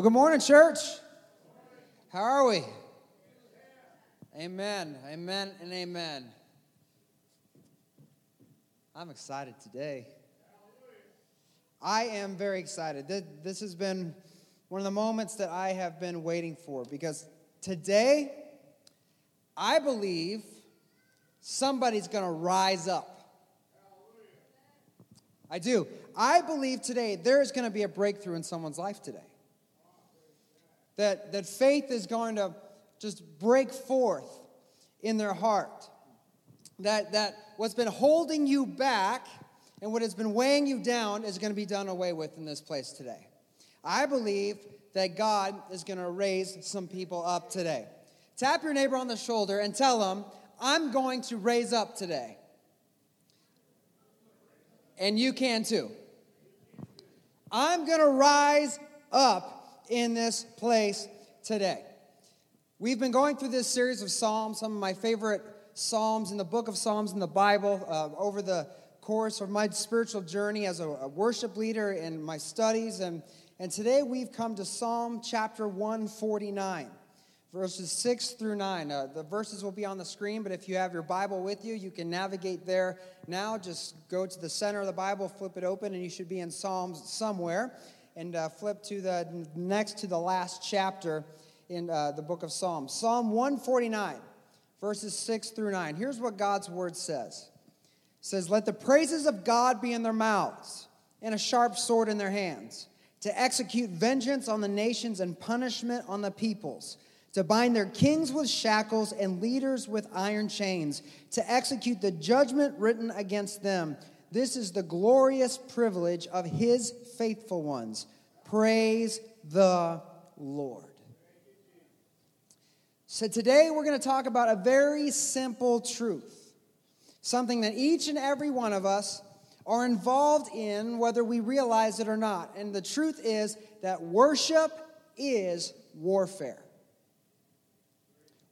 Well, good morning, church. How are we? Amen, amen, and amen. I'm excited today. I am very excited. This has been one of the moments that I have been waiting for because today, I believe somebody's going to rise up. I do. I believe today there's going to be a breakthrough in someone's life today that, that faith is going to just break forth in their heart. That, that what's been holding you back and what has been weighing you down is going to be done away with in this place today. I believe that God is going to raise some people up today. Tap your neighbor on the shoulder and tell them, I'm going to raise up today. And you can too. I'm going to rise up in this place today. We've been going through this series of Psalms, some of my favorite Psalms in the book of Psalms in the Bible, uh, over the course of my spiritual journey as a, a worship leader in my studies. And, and today we've come to Psalm chapter 149 verses 6 through 9. Uh, the verses will be on the screen, but if you have your Bible with you, you can navigate there now. Just go to the center of the Bible, flip it open, and you should be in Psalms somewhere and uh, flip to the next to the last chapter in uh, the book of Psalms. Psalm 149, verses 6 through 9. Here's what God's word says. It says, Let the praises of God be in their mouths and a sharp sword in their hands, to execute vengeance on the nations and punishment on the peoples, to bind their kings with shackles and leaders with iron chains, to execute the judgment written against them this is the glorious privilege of his faithful ones. Praise the Lord. So, today we're going to talk about a very simple truth, something that each and every one of us are involved in, whether we realize it or not. And the truth is that worship is warfare.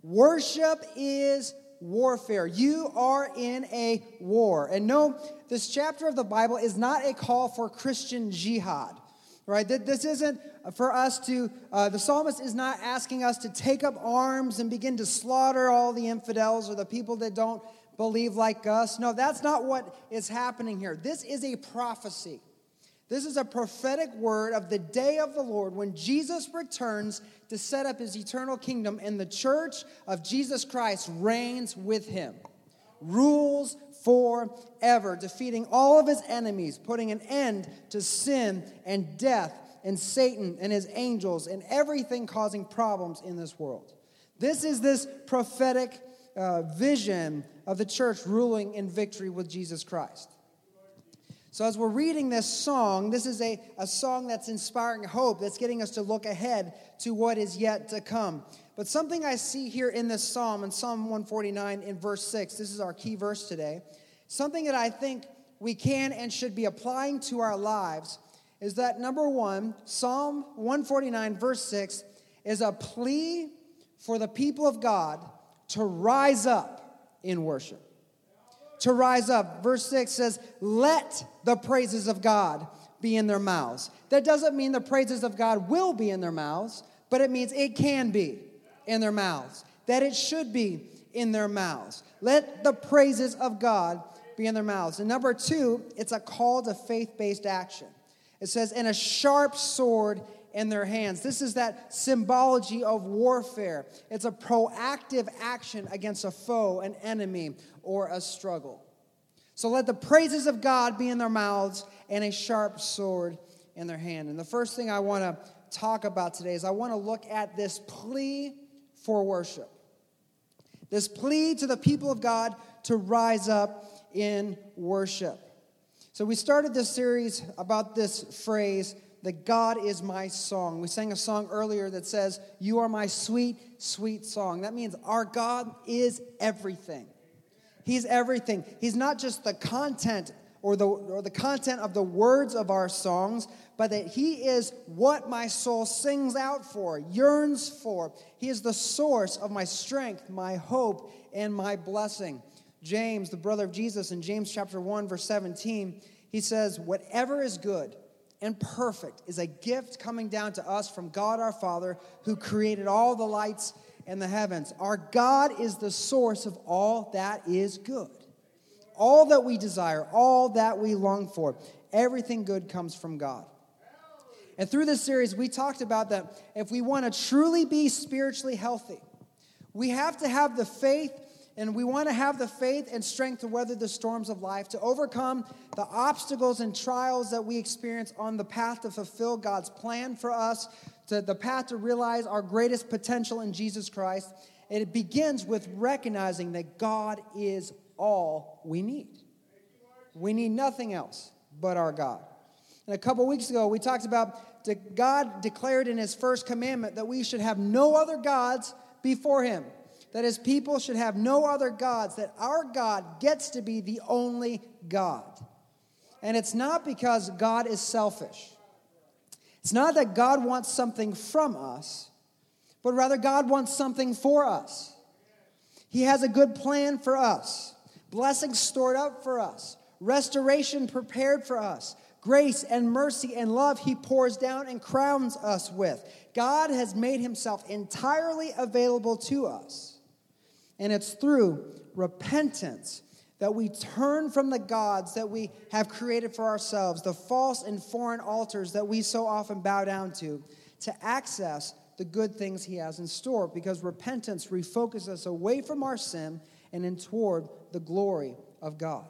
Worship is warfare. You are in a war. And no, this chapter of the Bible is not a call for Christian jihad. Right? This isn't for us to, uh, the psalmist is not asking us to take up arms and begin to slaughter all the infidels or the people that don't believe like us. No, that's not what is happening here. This is a prophecy. This is a prophetic word of the day of the Lord when Jesus returns to set up his eternal kingdom and the church of Jesus Christ reigns with him, rules forever, defeating all of his enemies, putting an end to sin and death and Satan and his angels and everything causing problems in this world. This is this prophetic uh, vision of the church ruling in victory with Jesus Christ. So, as we're reading this song, this is a, a song that's inspiring hope, that's getting us to look ahead to what is yet to come. But something I see here in this psalm, in Psalm 149, in verse 6, this is our key verse today, something that I think we can and should be applying to our lives is that number one, Psalm 149, verse 6, is a plea for the people of God to rise up in worship to rise up. Verse 6 says, Let the praises of God be in their mouths. That doesn't mean the praises of God will be in their mouths, but it means it can be in their mouths, that it should be in their mouths. Let the praises of God be in their mouths. And number two, it's a call to faith based action. It says, and a sharp sword in their hands. This is that symbology of warfare. It's a proactive action against a foe, an enemy, or a struggle. So let the praises of God be in their mouths and a sharp sword in their hand. And the first thing I want to talk about today is I want to look at this plea for worship. This plea to the people of God to rise up in worship. So we started this series about this phrase that God is my song. We sang a song earlier that says, You are my sweet, sweet song. That means our God is everything. He's everything. He's not just the content or the, or the content of the words of our songs, but that He is what my soul sings out for, yearns for. He is the source of my strength, my hope, and my blessing. James, the brother of Jesus, in James chapter 1, verse 17, he says, Whatever is good, and perfect is a gift coming down to us from God our Father, who created all the lights and the heavens. Our God is the source of all that is good. All that we desire, all that we long for, everything good comes from God. And through this series, we talked about that if we want to truly be spiritually healthy, we have to have the faith and we want to have the faith and strength to weather the storms of life, to overcome the obstacles and trials that we experience on the path to fulfill God's plan for us, to the path to realize our greatest potential in Jesus Christ. And it begins with recognizing that God is all we need. We need nothing else but our God. And a couple weeks ago, we talked about God declared in his first commandment that we should have no other gods before him that his people should have no other gods, that our God gets to be the only God. And it's not because God is selfish. It's not that God wants something from us, but rather God wants something for us. He has a good plan for us, blessings stored up for us, restoration prepared for us, grace and mercy and love He pours down and crowns us with. God has made Himself entirely available to us. And it's through repentance that we turn from the gods that we have created for ourselves, the false and foreign altars that we so often bow down to, to access the good things He has in store. Because repentance refocuses us away from our sin and in toward the glory of God.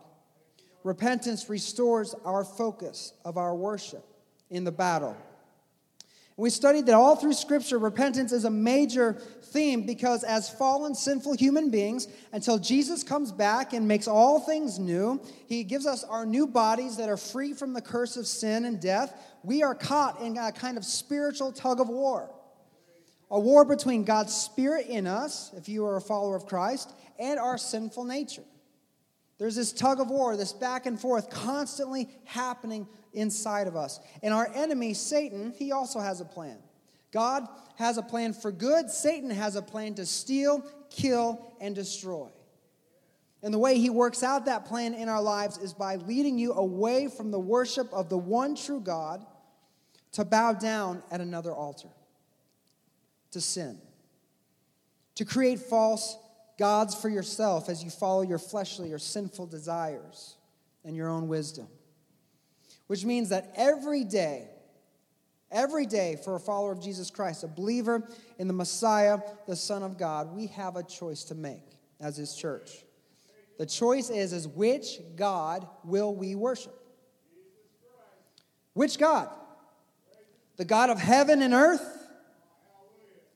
Repentance restores our focus of our worship in the battle we studied that all through Scripture, repentance is a major theme because, as fallen, sinful human beings, until Jesus comes back and makes all things new, He gives us our new bodies that are free from the curse of sin and death. We are caught in a kind of spiritual tug of war. A war between God's Spirit in us, if you are a follower of Christ, and our sinful nature. There's this tug of war, this back and forth constantly happening inside of us. And our enemy, Satan, he also has a plan. God has a plan for good, Satan has a plan to steal, kill, and destroy. And the way he works out that plan in our lives is by leading you away from the worship of the one true God to bow down at another altar, to sin, to create false gods for yourself as you follow your fleshly or sinful desires and your own wisdom which means that every day, every day for a follower of Jesus Christ, a believer in the Messiah, the Son of God, we have a choice to make as his church. The choice is, is which God will we worship? Which God? The God of heaven and earth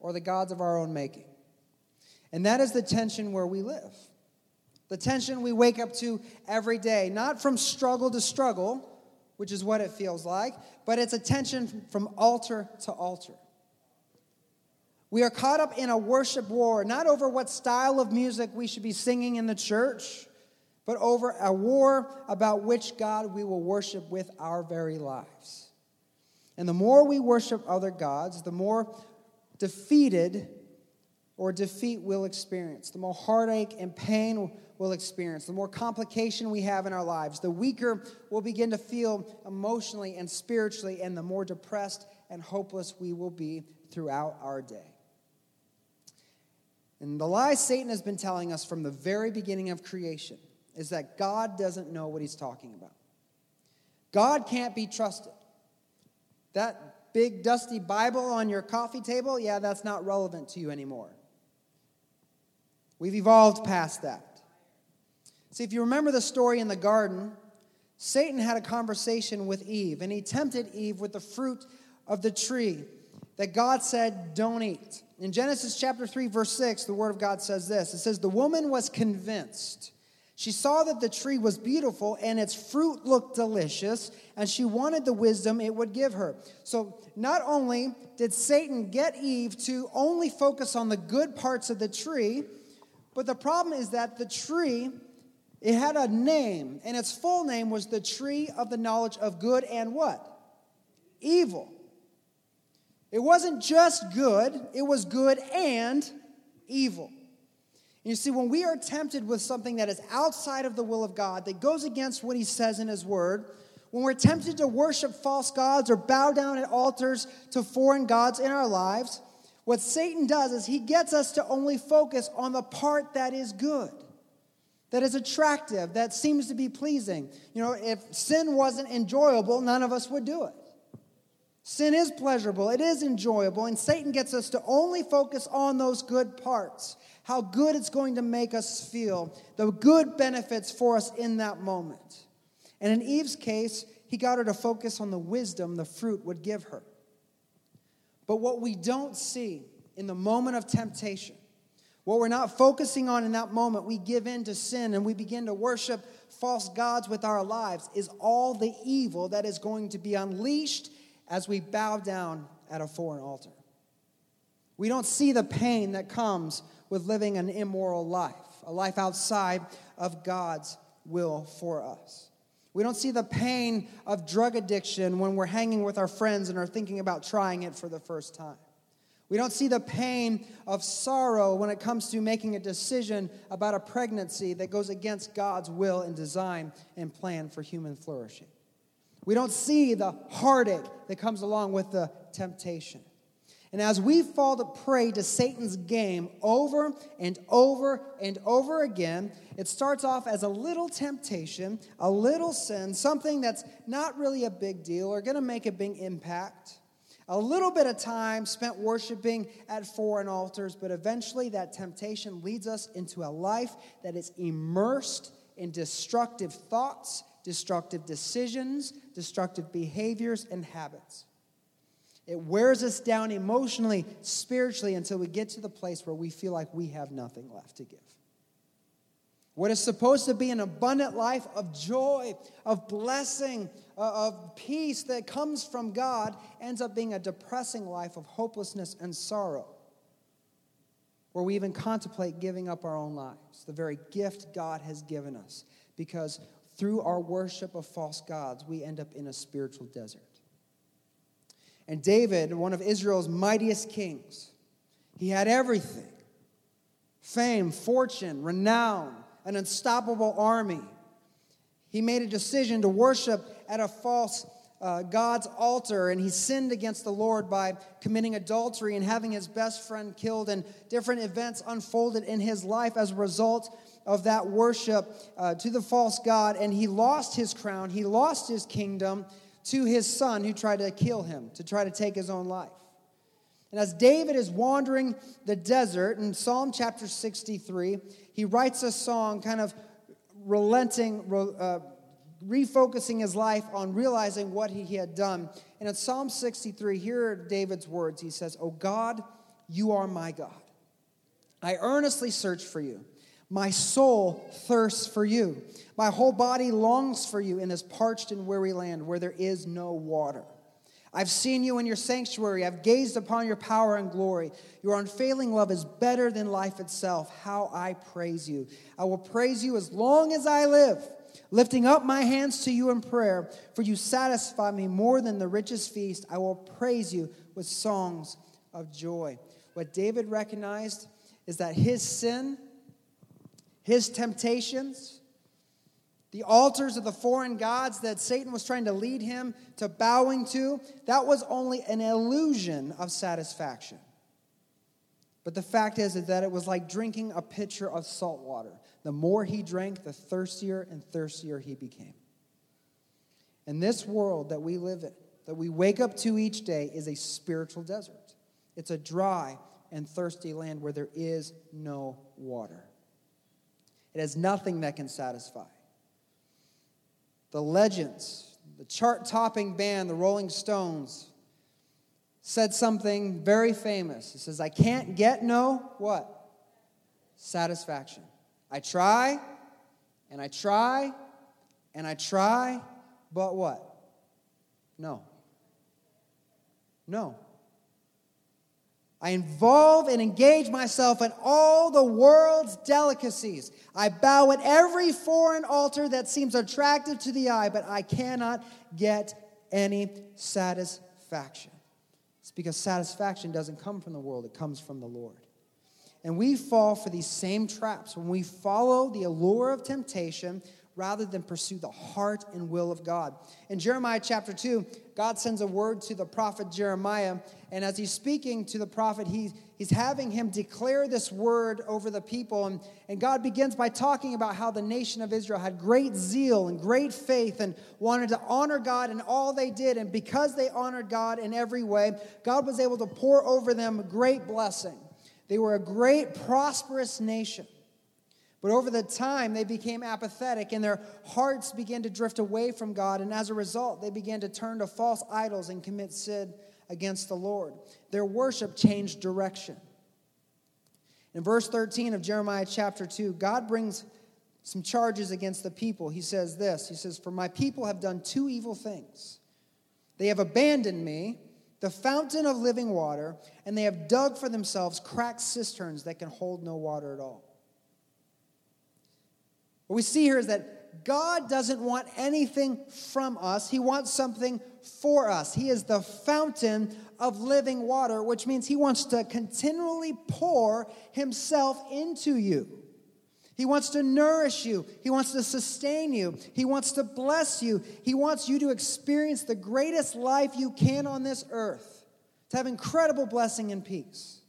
or the gods of our own making? And that is the tension where we live. The tension we wake up to every day, not from struggle to struggle, which is what it feels like, but it's a tension from altar to altar. We are caught up in a worship war, not over what style of music we should be singing in the church, but over a war about which God we will worship with our very lives. And the more we worship other gods, the more defeated or defeat we'll experience, the more heartache and pain will experience, the more complication we have in our lives, the weaker we'll begin to feel emotionally and spiritually, and the more depressed and hopeless we will be throughout our day. And the lie Satan has been telling us from the very beginning of creation is that God doesn't know what he's talking about. God can't be trusted. That big dusty Bible on your coffee table, yeah, that's not relevant to you anymore. We've evolved past that. See, if you remember the story in the garden, Satan had a conversation with Eve, and he tempted Eve with the fruit of the tree that God said, Don't eat. In Genesis chapter 3, verse 6, the word of God says this It says, The woman was convinced. She saw that the tree was beautiful and its fruit looked delicious, and she wanted the wisdom it would give her. So, not only did Satan get Eve to only focus on the good parts of the tree, but the problem is that the tree it had a name, and its full name was the tree of the knowledge of good and what? Evil. It wasn't just good, it was good and evil. You see, when we are tempted with something that is outside of the will of God, that goes against what He says in His Word, when we're tempted to worship false gods or bow down at altars to foreign gods in our lives, what Satan does is he gets us to only focus on the part that is good, that is attractive, that seems to be pleasing. You know, if sin wasn't enjoyable, none of us would do it. Sin is pleasurable, it is enjoyable, and Satan gets us to only focus on those good parts, how good it's going to make us feel, the good benefits for us in that moment. And in Eve's case, he got her to focus on the wisdom the fruit would give her. But what we don't see in the moment of temptation, what we're not focusing on in that moment, we give in to sin and we begin to worship false gods with our lives, is all the evil that is going to be unleashed as we bow down at a foreign altar. We don't see the pain that comes with living an immoral life, a life outside of God's will for us. We don't see the pain of drug addiction when we're hanging with our friends and are thinking about trying it for the first time. We don't see the pain of sorrow when it comes to making a decision about a pregnancy that goes against God's will and design and plan for human flourishing. We don't see the heartache that comes along with the temptation. And as we fall to prey to Satan's game over and over and over again, it starts off as a little temptation, a little sin, something that's not really a big deal or going to make a big impact. A little bit of time spent worshiping at foreign altars, but eventually that temptation leads us into a life that is immersed in destructive thoughts, destructive decisions, destructive behaviors, and habits. It wears us down emotionally, spiritually, until we get to the place where we feel like we have nothing left to give. What is supposed to be an abundant life of joy, of blessing, uh, of peace that comes from God ends up being a depressing life of hopelessness and sorrow, where we even contemplate giving up our own lives, the very gift God has given us, because through our worship of false gods, we end up in a spiritual desert. And David, one of Israel's mightiest kings, he had everything fame, fortune, renown, an unstoppable army. He made a decision to worship at a false uh, God's altar, and he sinned against the Lord by committing adultery and having his best friend killed, and different events unfolded in his life as a result of that worship uh, to the false God. And he lost his crown, he lost his kingdom, to his son who tried to kill him, to try to take his own life. And as David is wandering the desert in Psalm chapter 63, he writes a song kind of relenting, uh, refocusing his life on realizing what he had done. And in Psalm 63, here are David's words. He says, Oh God, you are my God. I earnestly search for you. My soul thirsts for you. My whole body longs for you in this parched and weary land where there is no water. I've seen you in your sanctuary. I've gazed upon your power and glory. Your unfailing love is better than life itself. How I praise you. I will praise you as long as I live, lifting up my hands to you in prayer, for you satisfy me more than the richest feast. I will praise you with songs of joy. What David recognized is that his sin his temptations, the altars of the foreign gods that Satan was trying to lead him to bowing to, that was only an illusion of satisfaction. But the fact is, that it was like drinking a pitcher of salt water. The more he drank, the thirstier and thirstier he became. And this world that we live in, that we wake up to each day, is a spiritual desert. It's a dry and thirsty land where there is no water. It has nothing that can satisfy. The legends, the chart topping band, the Rolling Stones, said something very famous. It says, I can't get no what? Satisfaction. I try and I try and I try, but what? No. No. I involve and engage myself in all the world's delicacies. I bow at every foreign altar that seems attractive to the eye, but I cannot get any satisfaction. It's because satisfaction doesn't come from the world, it comes from the Lord. And we fall for these same traps when we follow the allure of temptation rather than pursue the heart and will of God. In Jeremiah chapter 2, God sends a word to the prophet Jeremiah, and as he's speaking to the prophet, he, he's having him declare this word over the people. And, and God begins by talking about how the nation of Israel had great zeal and great faith and wanted to honor God in all they did. And because they honored God in every way, God was able to pour over them great blessing. They were a great, prosperous nation. But over the time, they became apathetic and their hearts began to drift away from God. And as a result, they began to turn to false idols and commit sin against the Lord. Their worship changed direction. In verse 13 of Jeremiah chapter 2, God brings some charges against the people. He says this He says, For my people have done two evil things. They have abandoned me, the fountain of living water, and they have dug for themselves cracked cisterns that can hold no water at all. What we see here is that God doesn't want anything from us, He wants something for us. He is the fountain of living water, which means He wants to continually pour Himself into you. He wants to nourish you. He wants to sustain you. He wants to bless you. He wants you to experience the greatest life you can on this earth, to have incredible blessing and peace.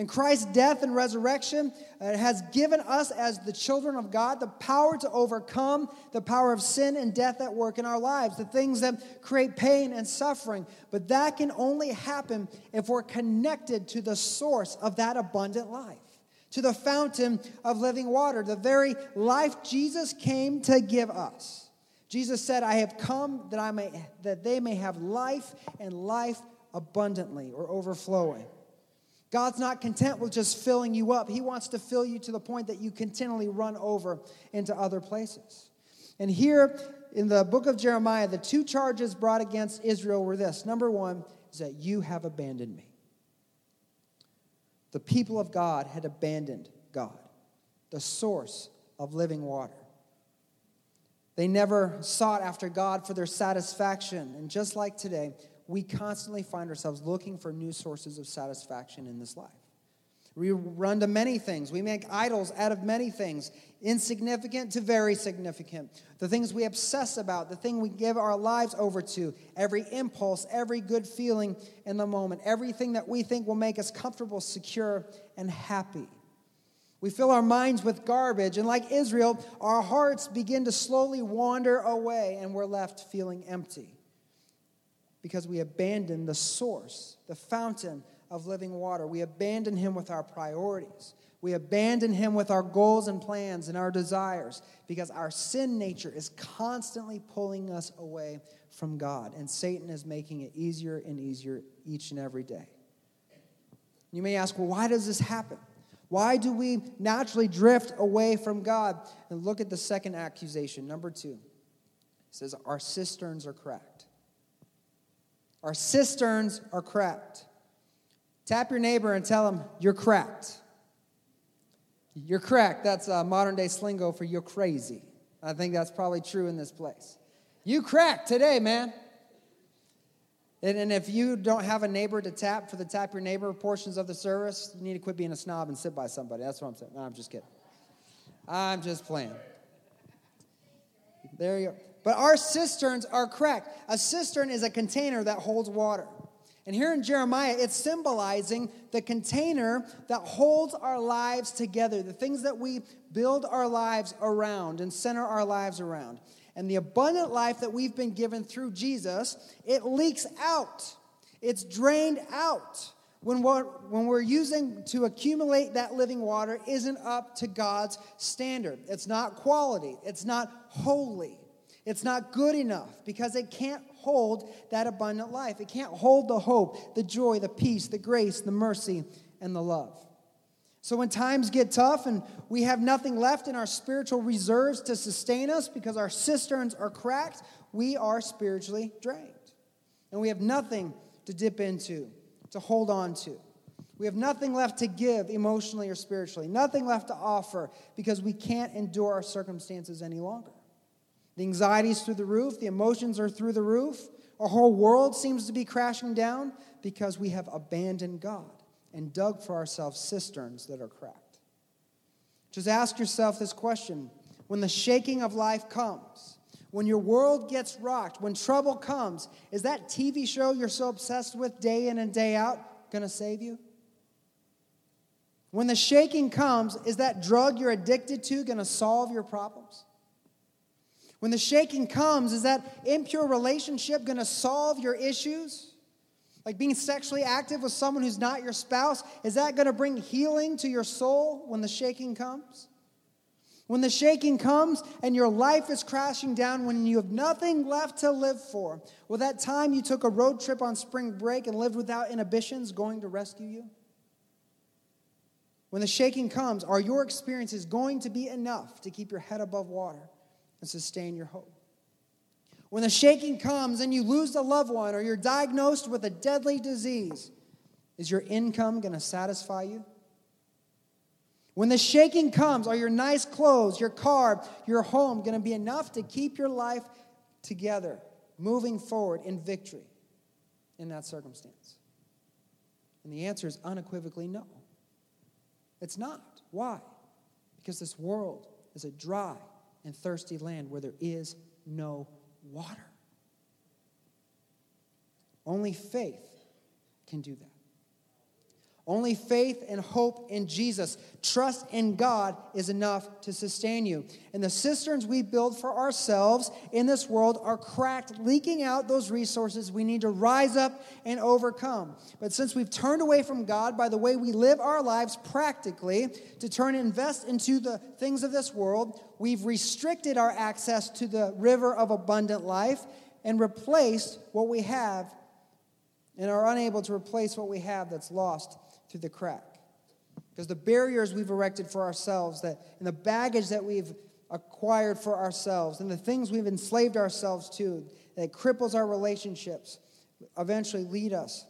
And Christ's death and resurrection uh, has given us, as the children of God, the power to overcome the power of sin and death at work in our lives, the things that create pain and suffering. But that can only happen if we're connected to the source of that abundant life, to the fountain of living water, the very life Jesus came to give us. Jesus said, I have come that, I may, that they may have life and life abundantly or overflowing. God's not content with just filling you up. He wants to fill you to the point that you continually run over into other places. And here in the book of Jeremiah, the two charges brought against Israel were this number one is that you have abandoned me. The people of God had abandoned God, the source of living water. They never sought after God for their satisfaction. And just like today, we constantly find ourselves looking for new sources of satisfaction in this life. We run to many things. We make idols out of many things, insignificant to very significant. The things we obsess about, the thing we give our lives over to, every impulse, every good feeling in the moment, everything that we think will make us comfortable, secure, and happy. We fill our minds with garbage, and like Israel, our hearts begin to slowly wander away, and we're left feeling empty because we abandon the source, the fountain of living water. We abandon Him with our priorities. We abandon Him with our goals and plans and our desires because our sin nature is constantly pulling us away from God, and Satan is making it easier and easier each and every day. You may ask, well, why does this happen? Why do we naturally drift away from God? And look at the second accusation, number two. It says, Our cisterns are cracked. Our cisterns are cracked. Tap your neighbor and tell him, You're cracked. You're cracked. That's uh, a modern day slingo for you're crazy. I think that's probably true in this place. You cracked today, man. And, and if you don't have a neighbor to tap for the tap your neighbor portions of the service, you need to quit being a snob and sit by somebody. That's what I'm saying. No, I'm just kidding. I'm just playing. There you go. But our cisterns are cracked. A cistern is a container that holds water. And here in Jeremiah, it's symbolizing the container that holds our lives together, the things that we build our lives around and center our lives around. And the abundant life that we've been given through Jesus, it leaks out, it's drained out. When when we're using to accumulate that living water isn't up to God's standard. It's not quality, it's not holy. It's not good enough because it can't hold that abundant life. It can't hold the hope, the joy, the peace, the grace, the mercy, and the love. So when times get tough and we have nothing left in our spiritual reserves to sustain us because our cisterns are cracked, we are spiritually drained. And we have nothing to dip into, to hold on to. We have nothing left to give emotionally or spiritually, nothing left to offer because we can't endure our circumstances any longer. The anxiety is through the roof, the emotions are through the roof. Our whole world seems to be crashing down because we have abandoned God and dug for ourselves cisterns that are cracked. Just ask yourself this question when the shaking of life comes, when your world gets rocked, when trouble comes, is that TV show you're so obsessed with day in and day out going to save you? When the shaking comes, is that drug you're addicted to going to solve your problems? When the shaking comes, is that impure relationship going to solve your issues? Like being sexually active with someone who's not your spouse, is that going to bring healing to your soul when the shaking comes? When the shaking comes and your life is crashing down, when you have nothing left to live for, will that time you took a road trip on spring break and lived without inhibitions going to rescue you? When the shaking comes, are your experiences going to be enough to keep your head above water and sustain your hope? When the shaking comes and you lose a loved one or you're diagnosed with a deadly disease, is your income going to satisfy you? When the shaking comes, are your nice clothes, your car, your home going to be enough to keep your life together, moving forward in victory in that circumstance? And the answer is unequivocally no. It's not. Why? Because this world is a dry and thirsty land where there is no water. Only faith can do that. Only faith and hope in Jesus, trust in God is enough to sustain you. And the cisterns we build for ourselves in this world are cracked, leaking out those resources we need to rise up and overcome. But since we've turned away from God by the way we live our lives practically to turn and invest into the things of this world, we've restricted our access to the river of abundant life and replaced what we have and are unable to replace what we have that's lost through the crack. Because the barriers we've erected for ourselves, that, and the baggage that we've acquired for ourselves, and the things we've enslaved ourselves to, that cripples our relationships, eventually lead us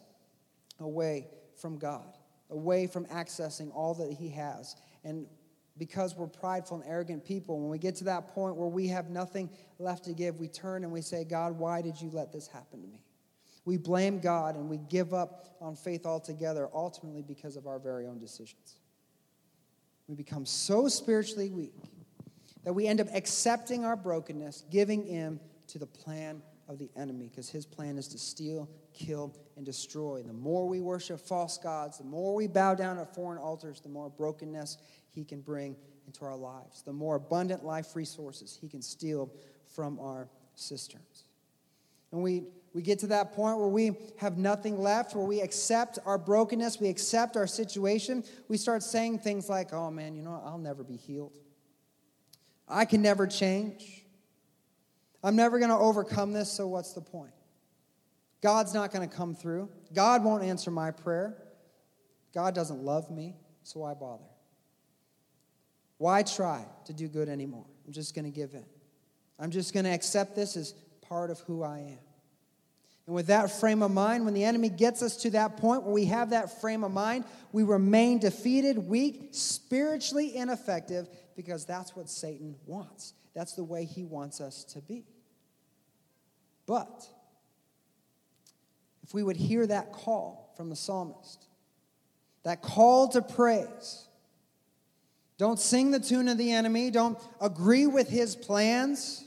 away from God, away from accessing all that He has. And because we're prideful and arrogant people, when we get to that point where we have nothing left to give, we turn and we say, God, why did you let this happen to me? We blame God and we give up on faith altogether, ultimately because of our very own decisions. We become so spiritually weak that we end up accepting our brokenness, giving in to the plan of the enemy, because his plan is to steal, kill, and destroy. The more we worship false gods, the more we bow down at foreign altars, the more brokenness he can bring into our lives, the more abundant life resources he can steal from our cisterns. And we we get to that point where we have nothing left, where we accept our brokenness, we accept our situation, we start saying things like, oh man, you know what? I'll never be healed. I can never change. I'm never going to overcome this, so what's the point? God's not going to come through. God won't answer my prayer. God doesn't love me, so why bother? Why try to do good anymore? I'm just going to give in. I'm just going to accept this as part of who I am. And with that frame of mind, when the enemy gets us to that point where we have that frame of mind, we remain defeated, weak, spiritually ineffective, because that's what Satan wants. That's the way he wants us to be. But if we would hear that call from the psalmist, that call to praise, don't sing the tune of the enemy, don't agree with his plans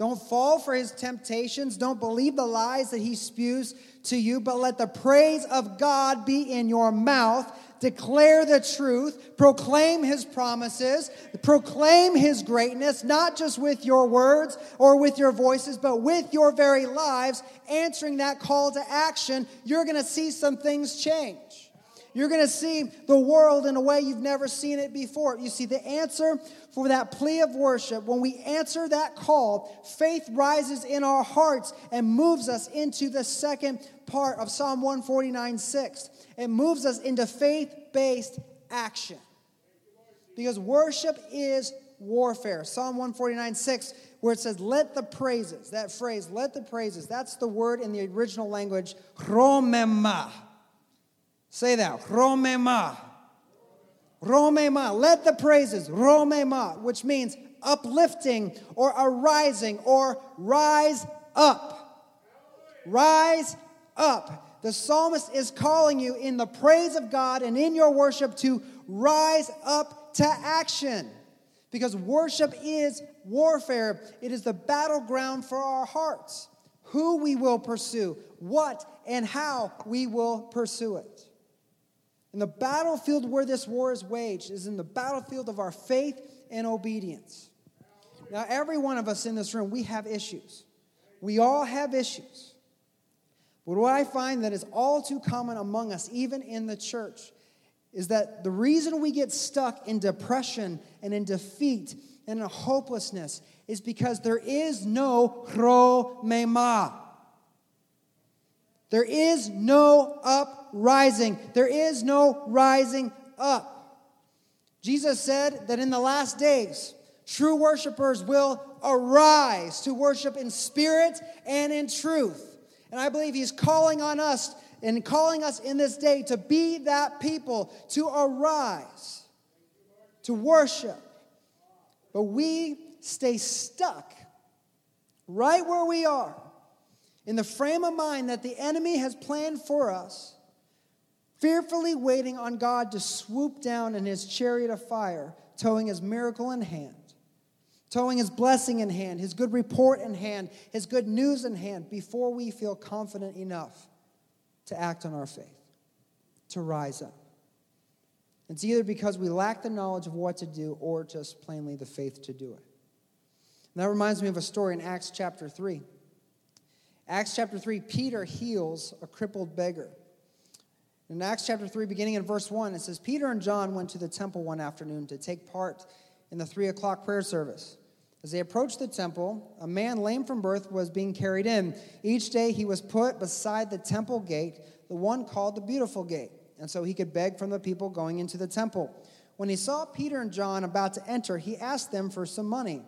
don't fall for his temptations. Don't believe the lies that he spews to you, but let the praise of God be in your mouth. Declare the truth, proclaim his promises, proclaim his greatness, not just with your words or with your voices, but with your very lives, answering that call to action. You're going to see some things change. You're going to see the world in a way you've never seen it before. You see, the answer for that plea of worship, when we answer that call, faith rises in our hearts and moves us into the second part of Psalm 149 6. It moves us into faith based action. Because worship is warfare. Psalm 149 6, where it says, Let the praises, that phrase, let the praises, that's the word in the original language, romema Say that. Romema. Romema. Let the praises. Romema, which means uplifting or arising or rise up. Rise up. The psalmist is calling you in the praise of God and in your worship to rise up to action. Because worship is warfare, it is the battleground for our hearts. Who we will pursue, what and how we will pursue it. And the battlefield where this war is waged is in the battlefield of our faith and obedience. Now, every one of us in this room, we have issues. We all have issues. But what I find that is all too common among us, even in the church, is that the reason we get stuck in depression and in defeat and in hopelessness is because there is no mema. There is no uprising. There is no rising up. Jesus said that in the last days, true worshipers will arise to worship in spirit and in truth. And I believe he's calling on us and calling us in this day to be that people, to arise, to worship. But we stay stuck right where we are in the frame of mind that the enemy has planned for us, fearfully waiting on God to swoop down in his chariot of fire, towing his miracle in hand, towing his blessing in hand, his good report in hand, his good news in hand, before we feel confident enough to act on our faith, to rise up. It's either because we lack the knowledge of what to do or just plainly the faith to do it. And that reminds me of a story in Acts chapter 3. Acts chapter 3, Peter heals a crippled beggar. In Acts chapter 3, beginning in verse 1, it says Peter and John went to the temple one afternoon to take part in the 3 o'clock prayer service. As they approached the temple, a man lame from birth was being carried in. Each day he was put beside the temple gate, the one called the Beautiful Gate, and so he could beg from the people going into the temple. When he saw Peter and John about to enter, he asked them for some money.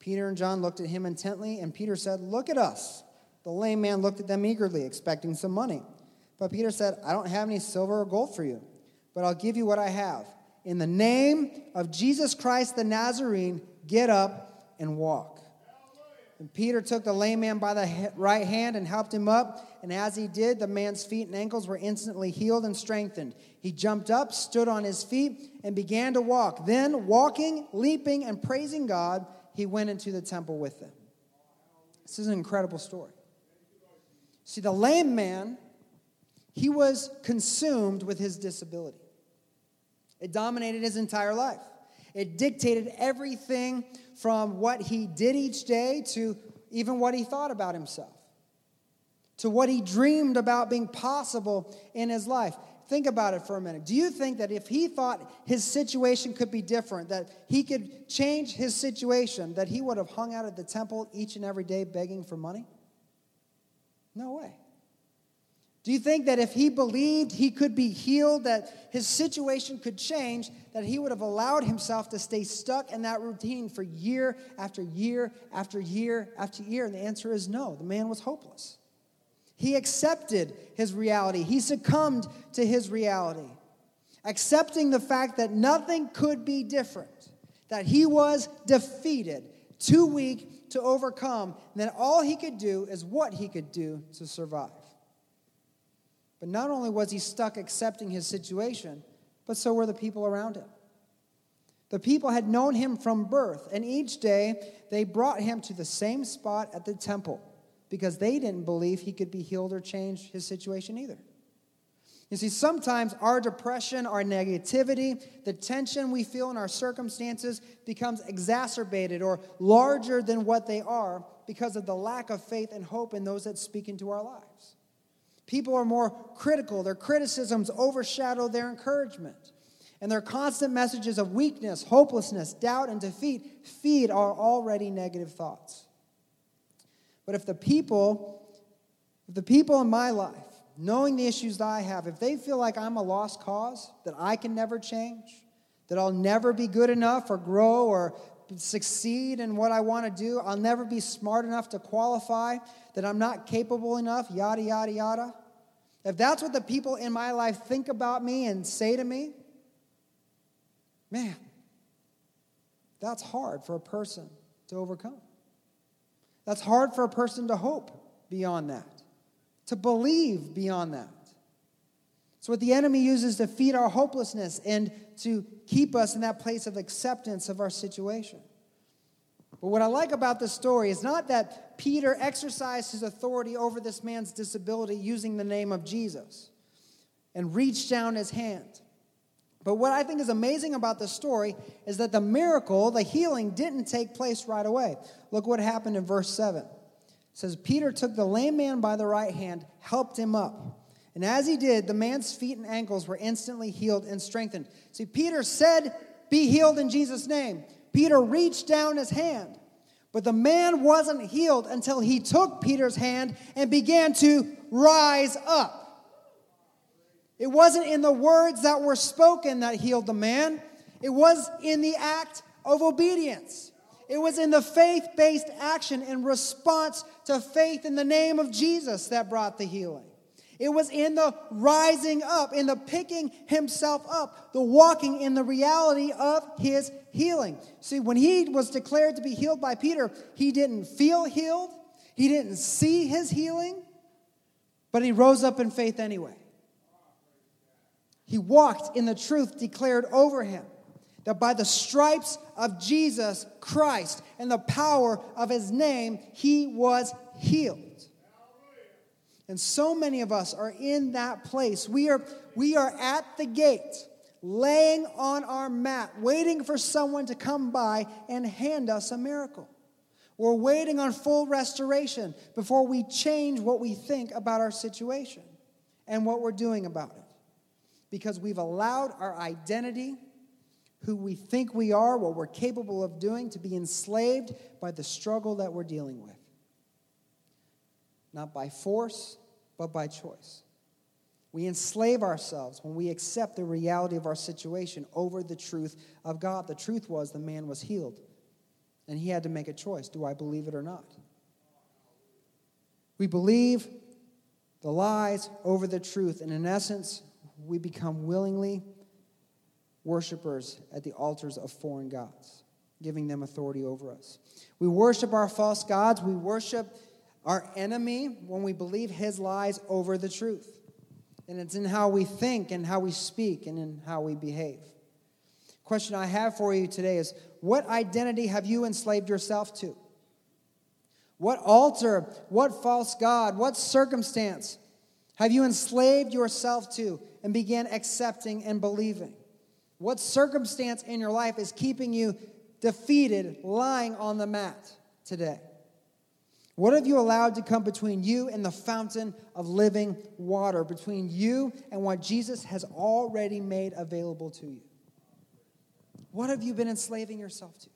Peter and John looked at him intently, and Peter said, Look at us. The lame man looked at them eagerly, expecting some money. But Peter said, I don't have any silver or gold for you, but I'll give you what I have. In the name of Jesus Christ the Nazarene, get up and walk. And Peter took the lame man by the right hand and helped him up. And as he did, the man's feet and ankles were instantly healed and strengthened. He jumped up, stood on his feet, and began to walk. Then, walking, leaping, and praising God, he went into the temple with them. This is an incredible story. See, the lame man, he was consumed with his disability. It dominated his entire life. It dictated everything from what he did each day to even what he thought about himself, to what he dreamed about being possible in his life. Think about it for a minute. Do you think that if he thought his situation could be different, that he could change his situation, that he would have hung out at the temple each and every day begging for money? No way. Do you think that if he believed he could be healed, that his situation could change, that he would have allowed himself to stay stuck in that routine for year after year after year after year? And the answer is no. The man was hopeless. He accepted his reality, he succumbed to his reality, accepting the fact that nothing could be different, that he was defeated, too weak to overcome, and that all he could do is what he could do to survive. But not only was he stuck accepting his situation, but so were the people around him. The people had known him from birth, and each day they brought him to the same spot at the temple because they didn't believe he could be healed or change his situation either. You see, sometimes our depression, our negativity, the tension we feel in our circumstances becomes exacerbated or larger than what they are because of the lack of faith and hope in those that speak into our lives. People are more critical, their criticisms overshadow their encouragement. And their constant messages of weakness, hopelessness, doubt, and defeat feed our already negative thoughts. But if the people, if the people in my life knowing the issues that I have, if they feel like I'm a lost cause, that I can never change, that I'll never be good enough or grow or succeed in what I want to do, I'll never be smart enough to qualify, that I'm not capable enough, yada, yada, yada. If that's what the people in my life think about me and say to me, man, that's hard for a person to overcome. That's hard for a person to hope beyond that to believe beyond that. It's what the enemy uses to feed our hopelessness and to keep us in that place of acceptance of our situation. But what I like about this story is not that Peter exercised his authority over this man's disability using the name of Jesus and reached down his hand. But what I think is amazing about the story is that the miracle, the healing, didn't take place right away. Look what happened in verse 7. It says, Peter took the lame man by the right hand, helped him up. And as he did, the man's feet and ankles were instantly healed and strengthened. See, Peter said, Be healed in Jesus' name. Peter reached down his hand. But the man wasn't healed until he took Peter's hand and began to rise up. It wasn't in the words that were spoken that healed the man, it was in the act of obedience. It was in the faith based action in response to faith in the name of Jesus that brought the healing. It was in the rising up, in the picking himself up, the walking in the reality of his healing. See, when he was declared to be healed by Peter, he didn't feel healed, he didn't see his healing, but he rose up in faith anyway. He walked in the truth declared over him that by the stripes of Jesus Christ and the power of his name, he was healed. And so many of us are in that place. We are, we are at the gate, laying on our mat, waiting for someone to come by and hand us a miracle. We're waiting on full restoration before we change what we think about our situation and what we're doing about it because we've allowed our identity, who we think we are, what we're capable of doing, to be enslaved by the struggle that we're dealing with. Not by force, but by choice. We enslave ourselves when we accept the reality of our situation over the truth of God. The truth was the man was healed, and he had to make a choice do I believe it or not? We believe the lies over the truth, and in essence, we become willingly worshipers at the altars of foreign gods, giving them authority over us. We worship our false gods. We worship our enemy when we believe his lies over the truth. And it's in how we think and how we speak and in how we behave. Question I have for you today is what identity have you enslaved yourself to? What altar, what false God, what circumstance have you enslaved yourself to and began accepting and believing? What circumstance in your life is keeping you defeated, lying on the mat today? What have you allowed to come between you and the fountain of living water, between you and what Jesus has already made available to you? What have you been enslaving yourself to?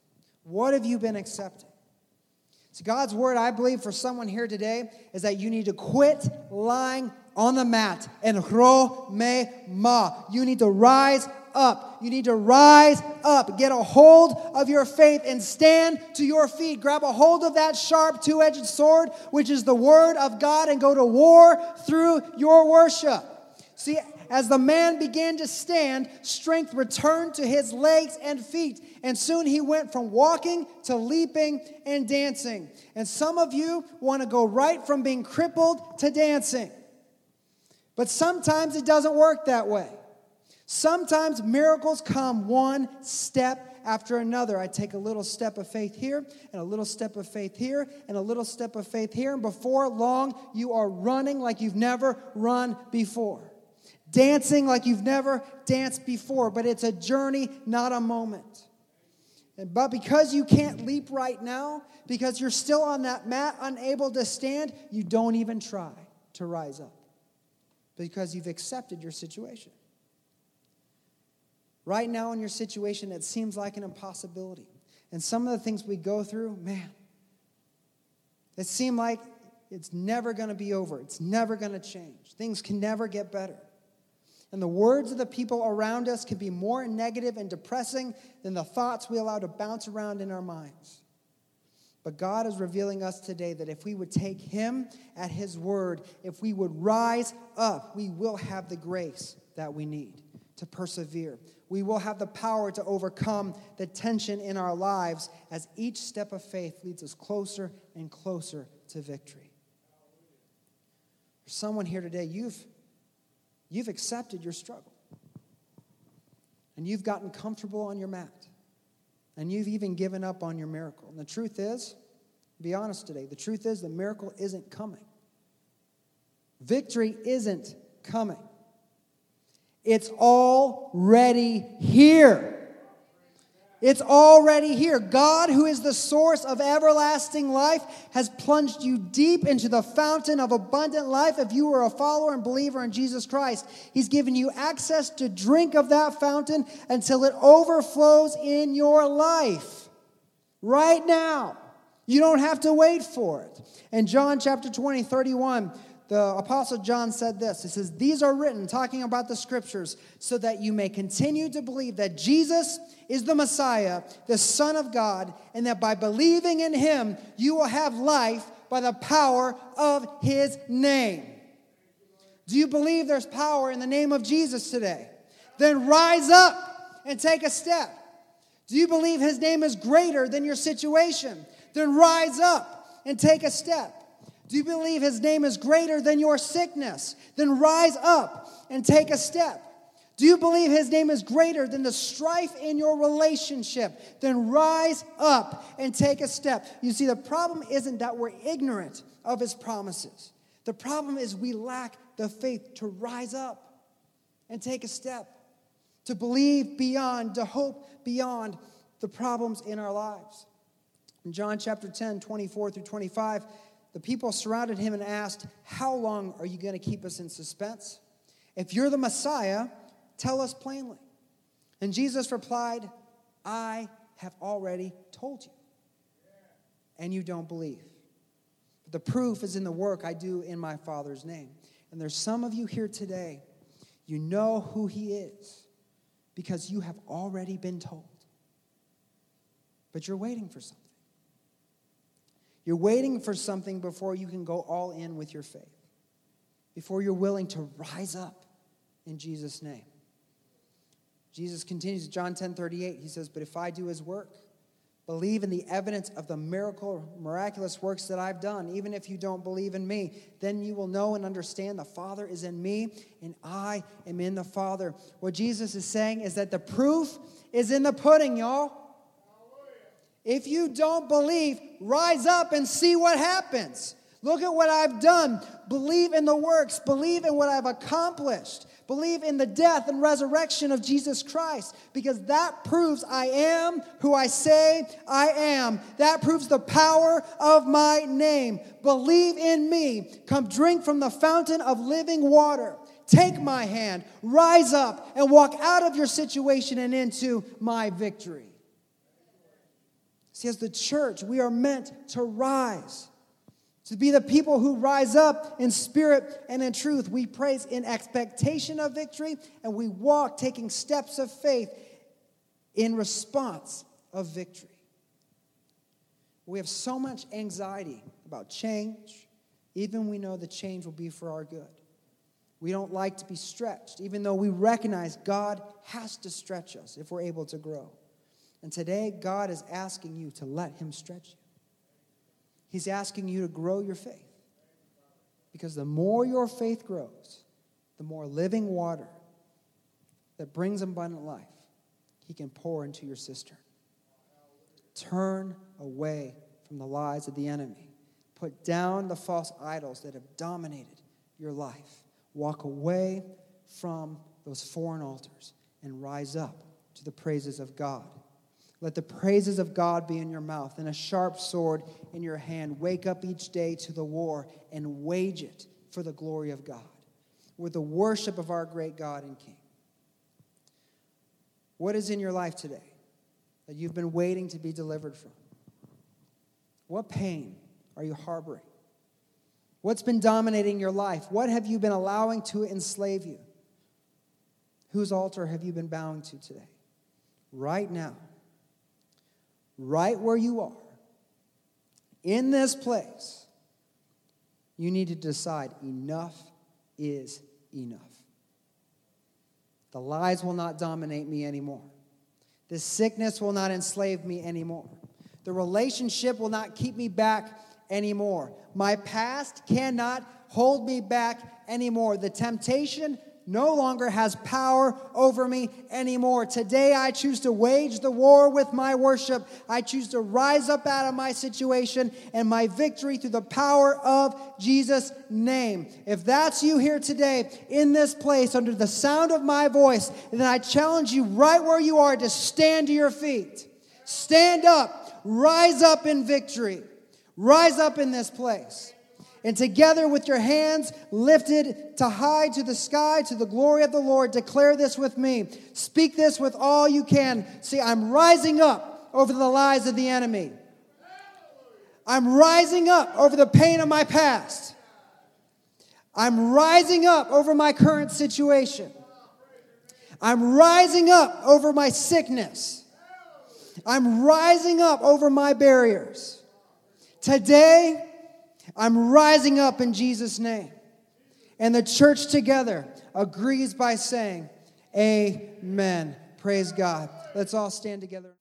What have you been accepting? So, God's word, I believe, for someone here today is that you need to quit lying on the mat and ro me ma. You need to rise up. You need to rise up. Get a hold of your faith and stand to your feet. Grab a hold of that sharp two edged sword, which is the word of God, and go to war through your worship. See, as the man began to stand, strength returned to his legs and feet. And soon he went from walking to leaping and dancing. And some of you want to go right from being crippled to dancing. But sometimes it doesn't work that way. Sometimes miracles come one step after another. I take a little step of faith here, and a little step of faith here, and a little step of faith here, and before long, you are running like you've never run before, dancing like you've never danced before. But it's a journey, not a moment. But because you can't leap right now, because you're still on that mat, unable to stand, you don't even try to rise up because you've accepted your situation. Right now, in your situation, it seems like an impossibility. And some of the things we go through, man, it seems like it's never going to be over. It's never going to change. Things can never get better. And the words of the people around us can be more negative and depressing than the thoughts we allow to bounce around in our minds. But God is revealing us today that if we would take Him at His word, if we would rise up, we will have the grace that we need to persevere. We will have the power to overcome the tension in our lives as each step of faith leads us closer and closer to victory. For someone here today, you've, you've accepted your struggle. And you've gotten comfortable on your mat. And you've even given up on your miracle. And the truth is, be honest today, the truth is the miracle isn't coming. Victory isn't coming. It's already here. It's already here. God, who is the source of everlasting life, has plunged you deep into the fountain of abundant life. If you are a follower and believer in Jesus Christ, He's given you access to drink of that fountain until it overflows in your life. Right now. You don't have to wait for it. In John chapter 20, 31, the Apostle John said this He says, These are written, talking about the scriptures, so that you may continue to believe that Jesus is the Messiah, the Son of God, and that by believing in him, you will have life by the power of his name. Do you believe there's power in the name of Jesus today? Then rise up and take a step. Do you believe his name is greater than your situation? Then rise up and take a step. Do you believe his name is greater than your sickness? Then rise up and take a step. Do you believe his name is greater than the strife in your relationship? Then rise up and take a step. You see, the problem isn't that we're ignorant of his promises, the problem is we lack the faith to rise up and take a step, to believe beyond, to hope beyond the problems in our lives. In John chapter 10, 24 through 25, the people surrounded him and asked, How long are you going to keep us in suspense? If you're the Messiah, tell us plainly. And Jesus replied, I have already told you, and you don't believe. But the proof is in the work I do in my Father's name. And there's some of you here today, you know who he is because you have already been told. But you're waiting for something. You're waiting for something before you can go all in with your faith, before you're willing to rise up in Jesus' name. Jesus continues, John 10 38, he says, But if I do his work, believe in the evidence of the miracle, miraculous works that I've done, even if you don't believe in me, then you will know and understand the Father is in me and I am in the Father. What Jesus is saying is that the proof is in the pudding, y'all. If you don't believe, rise up and see what happens. Look at what I've done. Believe in the works. Believe in what I've accomplished. Believe in the death and resurrection of Jesus Christ because that proves I am who I say I am. That proves the power of my name. Believe in me. Come drink from the fountain of living water. Take my hand, rise up, and walk out of your situation and into my victory. See, as the church, we are meant to rise, to be the people who rise up in spirit and in truth. We praise in expectation of victory, and we walk taking steps of faith in response of victory. We have so much anxiety about change, even we know the change will be for our good. We don't like to be stretched, even though we recognize God has to stretch us if we're able to grow. And today, God is asking you to let Him stretch you. He's asking you to grow your faith. Because the more your faith grows, the more living water that brings abundant life He can pour into your cistern. Turn away from the lies of the enemy. Put down the false idols that have dominated your life. Walk away from those foreign altars and rise up to the praises of God. Let the praises of God be in your mouth and a sharp sword in your hand. Wake up each day to the war and wage it for the glory of God with the worship of our great God and King. What is in your life today that you've been waiting to be delivered from? What pain are you harboring? What's been dominating your life? What have you been allowing to enslave you? Whose altar have you been bowing to today? Right now right where you are, in this place, you need to decide enough is enough. The lies will not dominate me anymore. The sickness will not enslave me anymore. The relationship will not keep me back anymore. My past cannot hold me back anymore. The temptation no longer has power over me anymore. Today, I choose to wage the war with my worship. I choose to rise up out of my situation and my victory through the power of Jesus' name. If that's you here today in this place under the sound of my voice, then I challenge you right where you are to stand to your feet. Stand up, rise up in victory, rise up in this place and together with your hands lifted to high to the sky to the glory of the Lord, declare this with me. Speak this with all you can. See, I'm rising up over the lies of the enemy. I'm rising up over the pain of my past. I'm rising up over my current situation. I'm rising up over my sickness. I'm rising up over my barriers. Today, I'm rising up in Jesus' name. And the church together agrees by saying, Amen. Praise God. Let's all stand together.